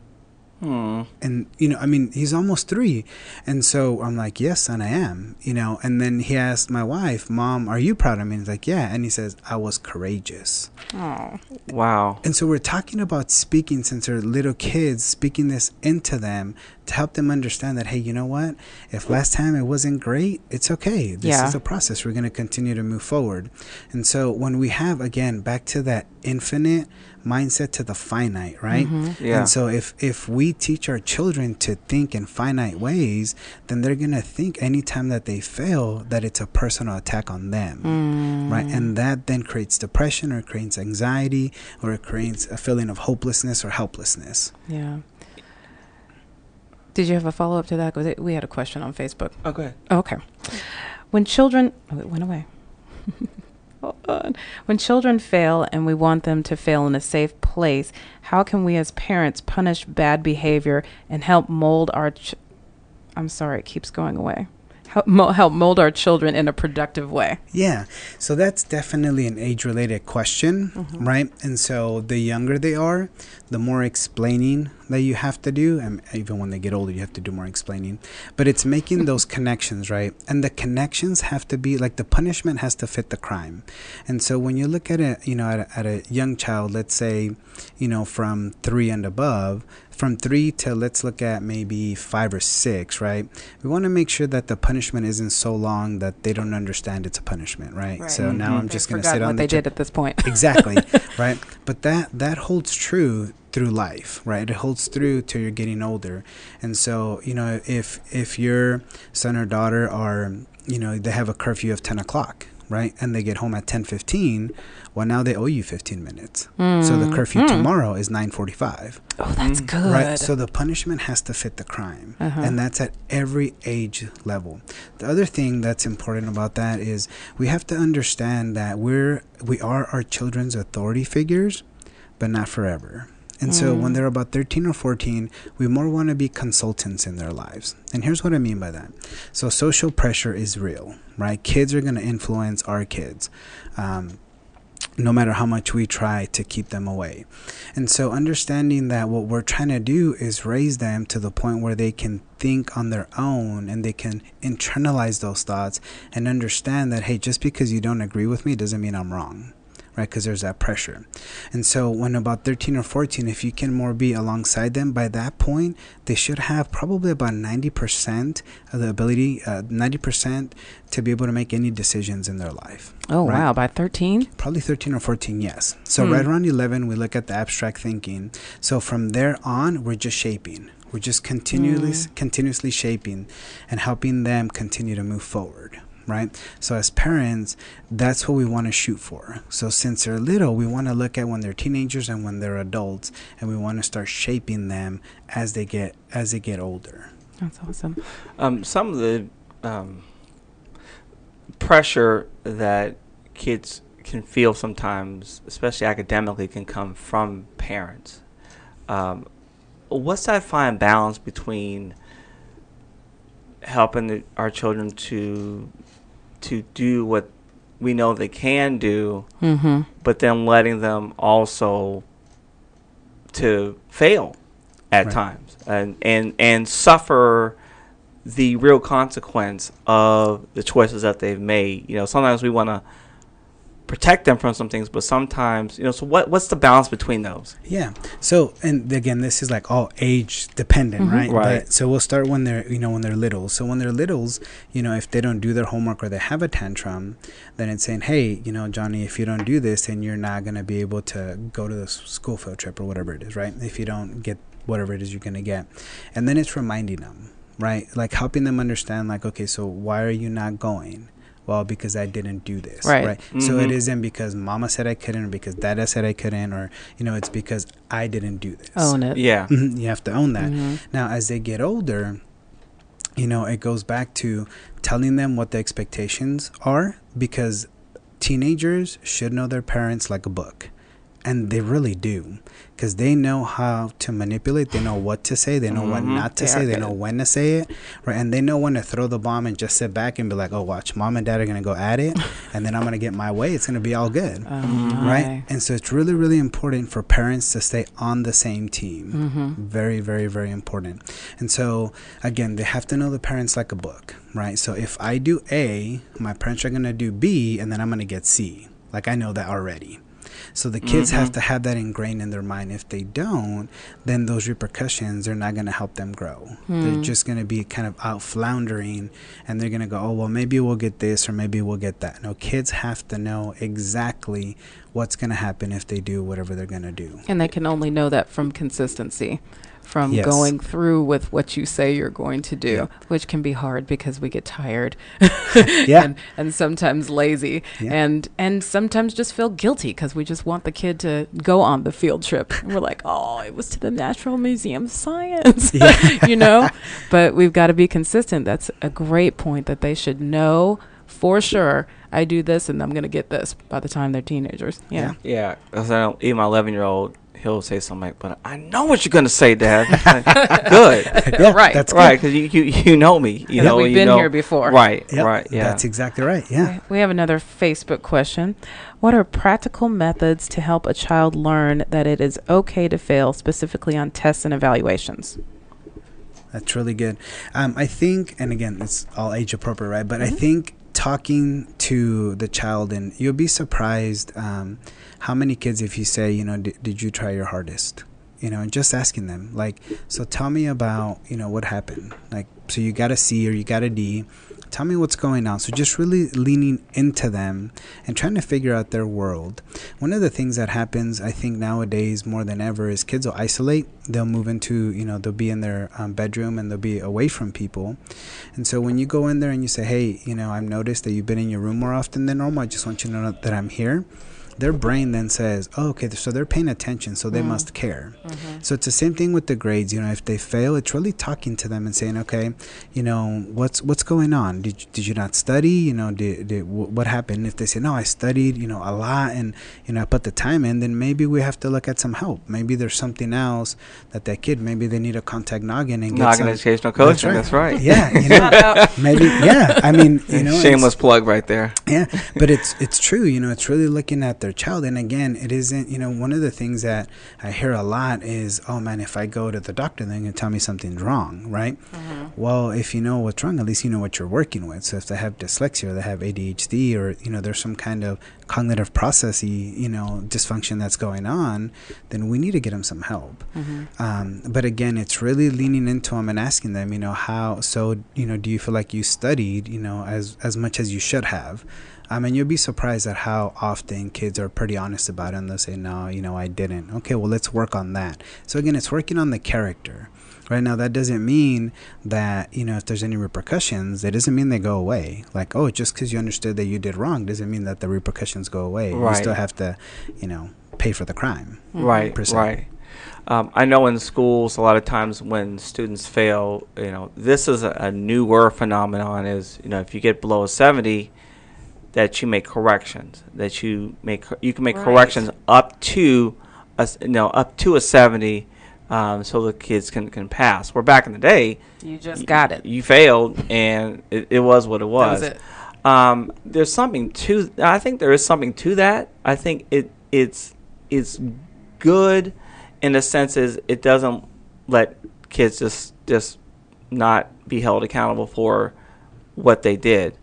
Aww. And you know, I mean, he's almost three, and so I'm like, "Yes, son, I am." You know, and then he asked my wife, "Mom, are you proud of me?" And he's like, "Yeah," and he says, "I was courageous." Oh, wow! And so we're talking about speaking since they're little kids, speaking this into them to help them understand that hey you know what if last time it wasn't great it's okay this Yeah. is a process we're going to continue to move forward and so when we have again back to that infinite mindset to the finite right mm-hmm. Yeah. and so if if we teach our children to think in finite ways then they're going to think anytime that they fail that it's a personal attack on them mm. right and that then creates depression or creates anxiety or it creates a feeling of hopelessness or helplessness Yeah. Did you have a follow up to that? 'Cause it- We had a question on Facebook. Oh, okay. Okay. When children, oh, it went away. Hold on. When children fail and we want them to fail in a safe place, how can we as parents punish bad behavior and help mold our? Ch- I'm sorry, it keeps going away. Help, mo- help mold our children in a productive way. Yeah, so that's definitely an age related question, mm-hmm. right? And so the younger they are, the more explaining that you have to do. And even when they get older, you have to do more explaining. But it's making mm-hmm. those connections, right? And the connections have to be like the punishment has to fit the crime. And so when you look at a, you know, at a, at a young child, let's say, you know, from three and above, from three to let's look at maybe five or six, right? We want to make sure that the punishment isn't so long that they don't understand it's a punishment, right? So mm-hmm. now I'm just going to sit what on they the chair. did at this point. exactly right but that that holds true through life right? It holds through till you're getting older. And so you know if if your son or daughter are you know they have a curfew of 10 o'clock right? And they get home at 10.15 well now they owe you 15 minutes so the hmm. curfew hmm. tomorrow is 9.45 oh, that's hmm. good. Right. So the punishment has to fit the crime. Uh-huh. And that's at every age level. The other thing that's important about that is we have to understand that we're we are our children's authority figures, but not forever. And so when they're about 13 or 14, we more want to be consultants in their lives. And here's what I mean by that. So social pressure is real, right? Kids are going to influence our kids. Um, no matter how much we try to keep them away. And so, understanding that what we're trying to do is raise them to the point where they can think on their own and they can internalize those thoughts and understand that, hey, just because you don't agree with me doesn't mean I'm wrong. Right, because there's that pressure. And so, when about 13 or 14, if you can more be alongside them, by that point, they should have probably about 90% of the ability, uh, 90% to be able to make any decisions in their life. oh, right? wow. By 13? Probably 13 or 14, yes. So right around 11, we look at the abstract thinking. So from there on, we're just shaping. We're just continually, continuously shaping and helping them continue to move forward, right? So as parents, that's what we want to shoot for. So since they're little, we want to look at when they're teenagers and when they're adults, and we want to start shaping them as they get as they get older. That's awesome. Um, some of the um, pressure that kids can feel sometimes, especially academically, can come from parents. Um, what's that fine balance between helping the, our children to to do what we know they can do, Mm-hmm. but then letting them also to fail at Right. times and and and suffer the real consequence of the choices that they've made. You know, sometimes we want to protect them from some things, but sometimes, you know, so what what's the balance between those? Yeah. So, and again, this is like all age dependent, right? Right. But, so we'll start when they're, you know, when they're little. So when they're littles, you know, if they don't do their homework or they have a tantrum, then it's saying, hey, you know, Johnny, if you don't do this, then you're not going to be able to go to the school field trip or whatever it is, right? If you don't get whatever it is you're going to get. And then it's reminding them, right? Like helping them understand, like, okay, so why are you not going? Well, because I didn't do this, Right. right? So it isn't because mama said I couldn't or because dada said I couldn't or, you know, it's because I didn't do this. Own it. Yeah. Mhm, you have to own that. Mhm. Now, as they get older, you know, it goes back to telling them what the expectations are because teenagers should know their parents like a book. And they really do because they know how to manipulate. They know what to say. They know what Mhm. not to They say. They good. know when to say it. Right. And they know when to throw the bomb and just sit back and be like, oh, watch, mom and dad are going to go at it. and then I'm going to get my way. It's going to be all good Oh, right? And so it's really, really important for parents to stay on the same team. Mhm. Very, very, very important. And so again, they have to know the parents like a book, right? So if I do A, my parents are gonna do B, and then I'm gonna get C. Like I know that already. So the kids have Mhm. to have that ingrained in their mind. If they don't, then those repercussions are not going to help them grow. They're Hmm. just going to be kind of out floundering and they're going to go, oh, well, maybe we'll get this or maybe we'll get that. No, kids have to know exactly what's going to happen if they do whatever they're going to do. And they can only know that from consistency, from Yes. going through with what you say you're going to do, Yeah. which can be hard because we get tired. Yeah. and, and sometimes lazy Yeah. and and sometimes just feel guilty because we just want the kid to go on the field trip. And we're like, oh, it was to the Natural Museum of Science, Yeah. you know. But we've got to be consistent. That's a great point that they should know for sure. I do this, and I'm going to get this by the time they're teenagers. Yeah. Yeah. I don't, even my 11 year old, he'll say something like, "But I know what you're gonna say, Dad." Like, Good, Yeah, Right. That's good. right? Because you, you you know me. You Yeah, know we've you been know- here before. Right, Yep, right. Yeah. That's exactly right. Yeah. We have another Facebook question. What are practical methods to help a child learn that it is okay to fail, specifically on tests and evaluations? That's really good. Um, I think, and again, it's all age appropriate, right? But I Mm-hmm. think talking to the child, and you'll be surprised um, how many kids, if you say, you know, did, you try your hardest? You know, and just asking them, like, so tell me about, you know, what happened. Like, so you got a C or you got a D. Tell me what's going on. So just really leaning into them and trying to figure out their world. One of the things that happens, I think nowadays more than ever, is kids will isolate. They'll move into, you know, they'll be in their um, bedroom and they'll be away from people. And so when you go in there and you say, hey, you know, I've noticed that you've been in your room more often than normal. I just want you to know that I'm here. Their brain then says, oh, okay, so they're paying attention, so they mm-hmm. must care. Mm-hmm. So it's the same thing with the grades. You know, if they fail, it's really talking to them and saying, okay, you know, what's what's going on? Did you, did you not study? You know, did, did what happened? If they say, no, I studied, you know, a lot, and you know, I put the time in, then maybe we have to look at some help. Maybe there's something else that that kid, maybe they need to contact Noggin and get Noggin some. educational coaching. That's right. Yeah, you know, maybe. Yeah, I mean, you know, Shameless plug right there. yeah but it's it's true you know it's really looking at their child. And again it isn't you know one of the things that i hear a lot is oh man if i go to the doctor they're going to tell me something's wrong right? Well if you know what's wrong at least you know what you're working with. So if they have dyslexia or they have adhd or you know there's some kind of cognitive processy you know dysfunction that's going on then we need to get them some help. Um, but again it's really leaning into them and asking them you know how so you know do you feel like you studied you know as as much as you should have um, mean, you'll be surprised at how often kids are pretty honest about it and they'll say no you know i didn't. Okay well let's work on that. So again it's working on the character. Right now that doesn't mean that you know if there's any repercussions it doesn't mean they go away. Like oh just because you understood that you did wrong doesn't mean that the repercussions go away. You still have to you know pay for the crime. Right, per right. Um, I know in schools a lot of times when students fail, you know, this is a, a newer phenomenon. Is you know, if you get below a seventy, that you make corrections. That you make you can make Right. corrections up to a you know up to a seventy, um, so the kids can can pass. Where back in the day, You just y- got it. You failed, and it, it was what it was. was it. Um, there's something to. I think there is something to that. I think it it's it's good in the sense is it doesn't let kids just just not be held accountable for what they did.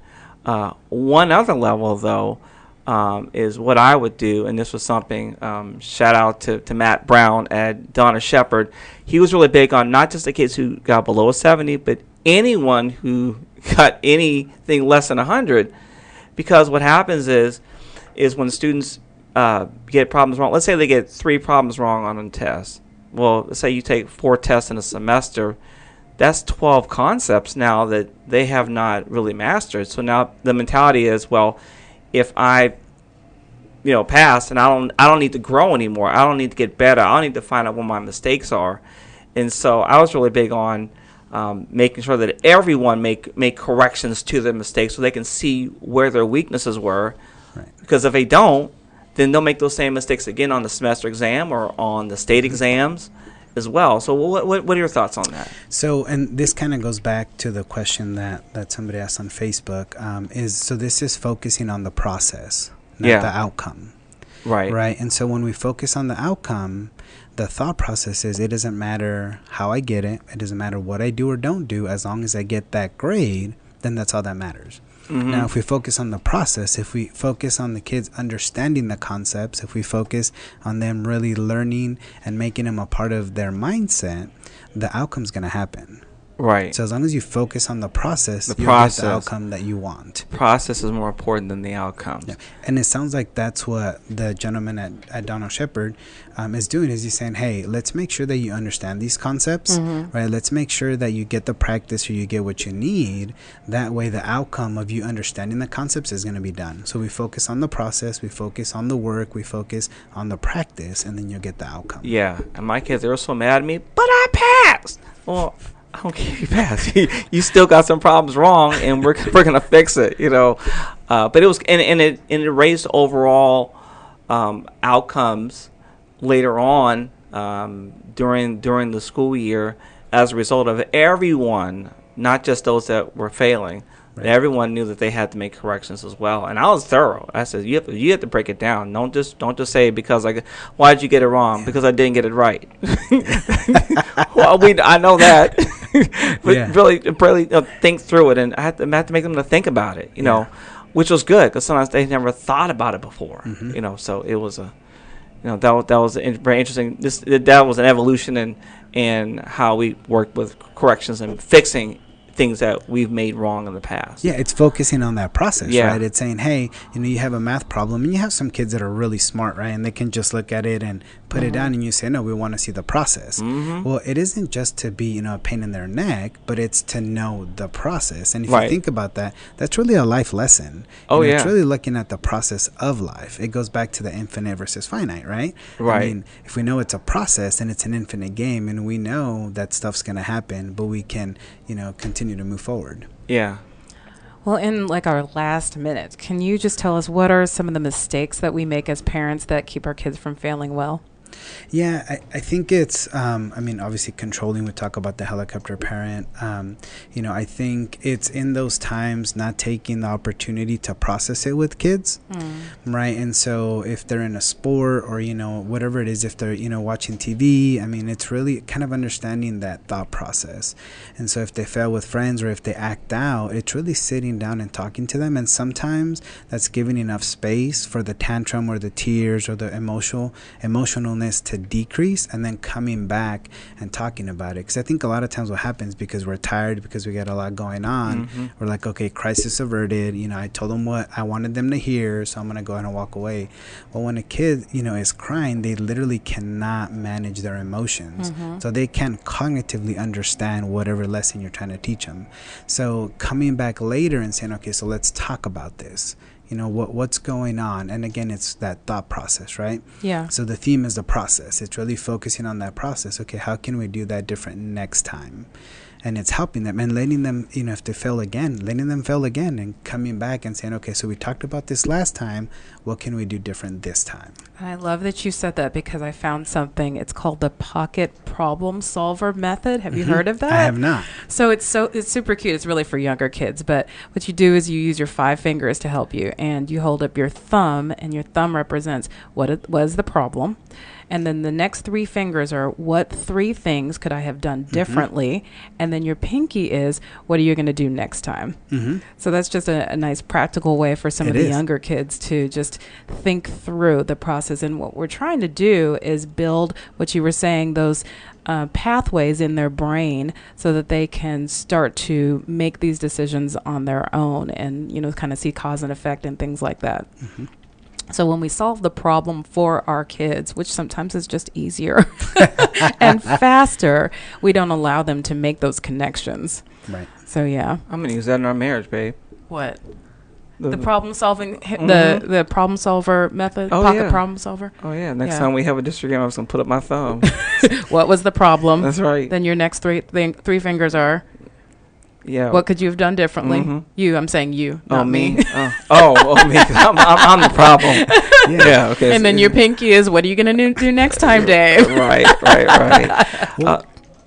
Uh, one other level though um, is what I would do, and this was something. Um, shout out to, to Matt Brown at Donna Shepherd. He was really big on not just the kids who got below a 70, but anyone who got anything less than 100, because what happens is is when students uh, get problems wrong. Let's say they get three problems wrong on a test. Well, let's say you take four tests in a semester. That's 12 concepts now that they have not really mastered. So now the mentality is, well, if I, you know, pass and I don't, I don't need to grow anymore. I don't need to get better. I don't need to find out what my mistakes are. And so I was really big on um, making sure that everyone make make corrections to their mistakes so they can see where their weaknesses were. Right. Because if they don't, then they'll make those same mistakes again on the semester exam or on the state exams as well. So what what, what are your thoughts on that? So, and this kind of goes back to the question that, that somebody asked on Facebook. Um, is so this is focusing on the process, not Yeah. the outcome, Right. right? And so when we focus on the outcome, the thought process is it doesn't matter how I get it, it doesn't matter what I do or don't do, as long as I get that grade, then that's all that matters. Mm-hmm. Now, if we focus on the process, if we focus on the kids understanding the concepts, if we focus on them really learning and making them a part of their mindset, the outcome's going to happen. Right. So as long as you focus on the process, The you'll process. get the outcome that you want. Process is more important than the outcome. Yeah. And it sounds like that's what the gentleman at, at Donald Shepard um, is doing is he's saying, hey, let's make sure that you understand these concepts, right? Let's make sure that you get the practice or you get what you need. That way the outcome of you understanding the concepts is going to be done. So we focus on the process, we focus on the work, we focus on the practice, and then you'll get the outcome. Yeah, and my kids they were so mad at me, but I passed. Well, I don't care if you passed. you still got some problems wrong, and we're we're gonna fix it. You know, uh, but it was and, and it and it raised overall um, outcomes later on um, during during the school year as a result of everyone, not just those that were failing. But Everyone knew that they had to make corrections as well, and I was thorough. I said, "You have to, you have to break it down. Don't just don't just say because like, why did you get it wrong? Because I didn't get it right. well, we I know that, but Yeah. really really uh, think through it, and I had to, I had to make them to think about it. You know, which was good because sometimes they never thought about it before. Mm-hmm. You know, so it was a you know that that was very interesting. This that was an evolution in in how we worked with corrections and fixing things that we've made wrong in the past. Yeah, it's focusing on that process, Yeah. right? It's saying, hey, you know, you have a math problem, and you have some kids that are really smart, right? And they can just look at it and put it Mm-hmm. down, and you say, no, we want to see the process. Well, it isn't just to be, you know, a pain in their neck, but it's to know the process. And if Right. you think about that, that's really a life lesson. You Oh, know, It's really looking at the process of life. It goes back to the infinite versus finite, right? I Right. mean, if we know it's a process and it's an infinite game, and we know that stuff's going to happen, but we can, you know, continue to move forward. Yeah. Well, in like our last minute, can you just tell us what are some of the mistakes that we make as parents that keep our kids from failing well? Yeah, I, I think it's, um, I mean, obviously controlling, we talk about the helicopter parent. Um, you know, I think it's in those times not taking the opportunity to process it with kids, right? And so if they're in a sport or, you know, whatever it is, if they're, you know, watching TV, I mean, it's really kind of understanding that thought process. And so if they fail with friends or if they act out, it's really sitting down and talking to them. And sometimes that's giving enough space for the tantrum or the tears or the emotional, emotional emotionalness to decrease and then coming back and talking about it. Because I think a lot of times what happens because we're tired, because we got a lot going on, mm-hmm. we're like, okay, crisis averted. You know, I told them what I wanted them to hear, so I'm going to go ahead and walk away. Well, when a kid, you know, is crying, they literally cannot manage their emotions. Mm-hmm. So they can't cognitively understand whatever lesson you're trying to teach them. So coming back later and saying, okay, so let's talk about this. You know what what's going on, and again, it's that thought process, right? Yeah. So the theme is the process. It's really focusing on that process. Okay, how can we do that different next time? And it's helping them and letting them, you know, if they fail again, letting them fail again and coming back and saying, okay, so we talked about this last time. What can we do different this time? I love that you said that because I found something. It's called the pocket problem solver method. Have you heard of that? Mm-hmm. I have not. So it's so it's super cute. It's really for younger kids, but what you do is you use your five fingers to help you, and you hold up your thumb, and your thumb represents what it was the problem, and then the next three fingers are what three things could I have done Mm-hmm. differently, and then your pinky is what are you going to do next time. Mm-hmm. So that's just a, a nice practical way for some It of the is. younger kids to just think through the process. And what we're trying to do is build what you were saying, those uh, pathways in their brain so that they can start to make these decisions on their own and, you know, kind of see cause and effect and things like that. Mm-hmm. So when we solve the problem for our kids, which sometimes is just easier and faster, we don't allow them to make those connections. Right. So yeah. I'm gonna use that in our marriage, babe. What? The problem solving the Mhm. the problem solver method Oh, pocket yeah. problem solver Oh yeah. Next Yeah. time we have a disagreement, I'm just gonna put up my thumb. what was the problem That's right. then your next three thing, three fingers are yeah. what could you have done differently Mhm. you i'm saying you Oh not me? me, oh, oh, oh, me. I'm, I'm, I'm the problem. Yeah. okay. and so- then your pinky is what are you gonna do, do next time dave right, right, right. Well, Uh,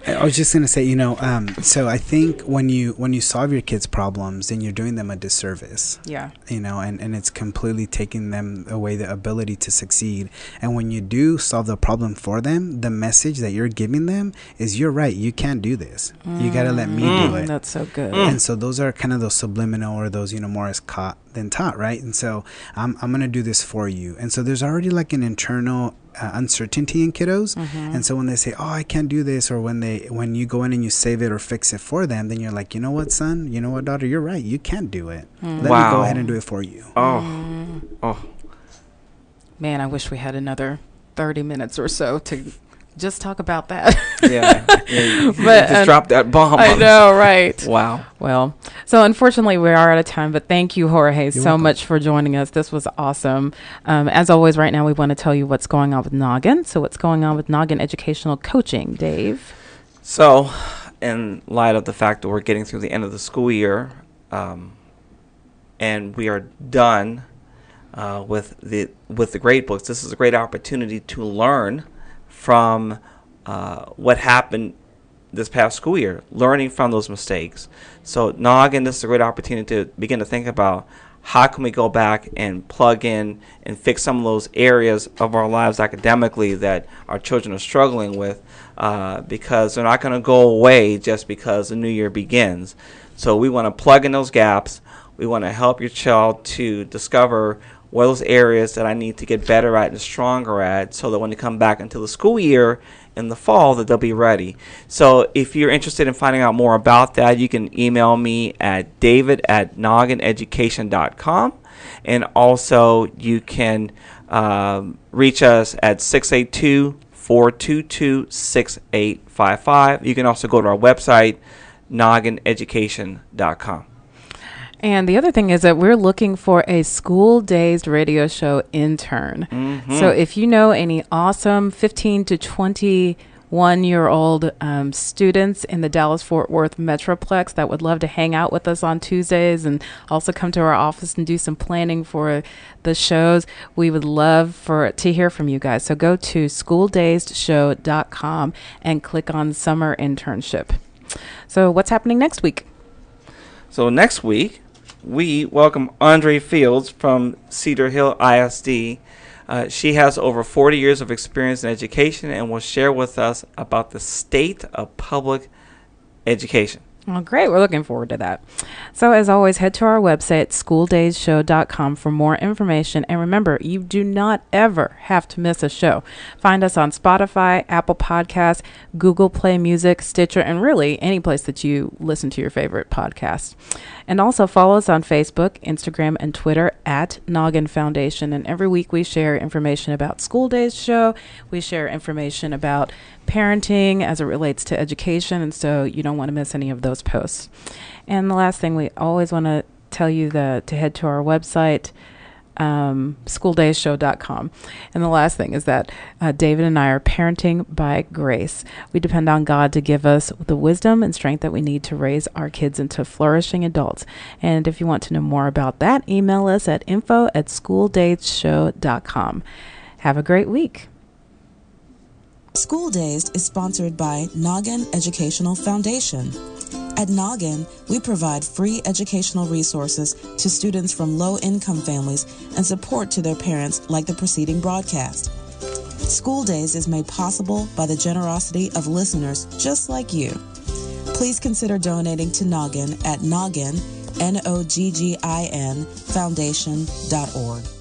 I was just gonna say, you know, um, so I think when you when you solve your kids' problems, then you're doing them a disservice. Yeah. You know, and, and it's completely taking them away the ability to succeed. And when you do solve the problem for them, the message that you're giving them is you're right, you can't do this. You gotta let me do it. That's so good. And so those are kind of those subliminal or those, you know, more as caught than taught, right? And so I'm, I'm going to do this for you. And so there's already like an internal uh, uncertainty in kiddos. Mm-hmm. And so when they say, oh, I can't do this, or when they, when you go in and you save it or fix it for them, then you're like, you know what, son? You know what, daughter? You're right. You can't do it. Mm-hmm. Let me go ahead and do it for you. Oh, mm-hmm. oh, Man, I wish we had another 30 minutes or so to just talk about that. yeah. yeah But, just uh, dropped that bomb. I know, right? Wow. Well, so unfortunately, we are out of time, but thank you, Jorge, so welcome. much for joining us. This was awesome. Um, as always, right now, we want to tell you what's going on with Noggin. So, what's going on with Noggin Educational Coaching, Dave? So, in light of the fact that we're getting through the end of the school year, um, and we are done uh, with the with the grade books, this is a great opportunity to learn from uh, what happened this past school year, learning from those mistakes. So, now again, this is a great opportunity to begin to think about how can we go back and plug in and fix some of those areas of our lives academically that our children are struggling with uh, because they're not going to go away just because the new year begins. So we want to plug in those gaps. We want to help your child to discover what are those areas that I need to get better at and stronger at so that when they come back into the school year in the fall that they'll be ready. So if you're interested in finding out more about that, you can email me at david at noggineducation.com and also you can um, reach us at 682 422 6855. You can also go to our website, noggineducation.com. And the other thing is that we're looking for a school dazed radio show intern. So if you know any awesome 15 to 21 year old um, students in the Dallas Fort Worth Metroplex that would love to hang out with us on Tuesdays and also come to our office and do some planning for the shows, we would love for to hear from you guys. So go to schooldazedShow.com and click on summer internship. So what's happening next week? So next week, we welcome Andre Fields from Cedar Hill ISD. Uh, she has over 40 years of experience in education and will share with us about the state of public education. Well, great. We're looking forward to that. So, as always, head to our website, schooldazedshow.com, for more information. And remember, you do not ever have to miss a show. Find us on Spotify, Apple Podcasts, Google Play Music, Stitcher, and really any place that you listen to your favorite podcast. And also follow us on Facebook, Instagram, and Twitter at Noggin Foundation. And every week we share information about School Dazed Show. We share information about parenting as it relates to education. And so you don't want to miss any of those posts. And the last thing we always want to tell you the, to head to our website, um, schooldazedshow.com. And the last thing is that uh, David and I are parenting by grace. We depend on God to give us the wisdom and strength that we need to raise our kids into flourishing adults. And if you want to know more about that, email us at info at schooldazedshow.com. Have a great week. School Dazed is sponsored by Noggin Educational Foundation. At Noggin, we provide free educational resources to students from low income families and support to their parents like the preceding broadcast. School Dazed is made possible by the generosity of listeners just like you. Please consider donating to Noggin at Noggin, N O G G I N, foundation.org.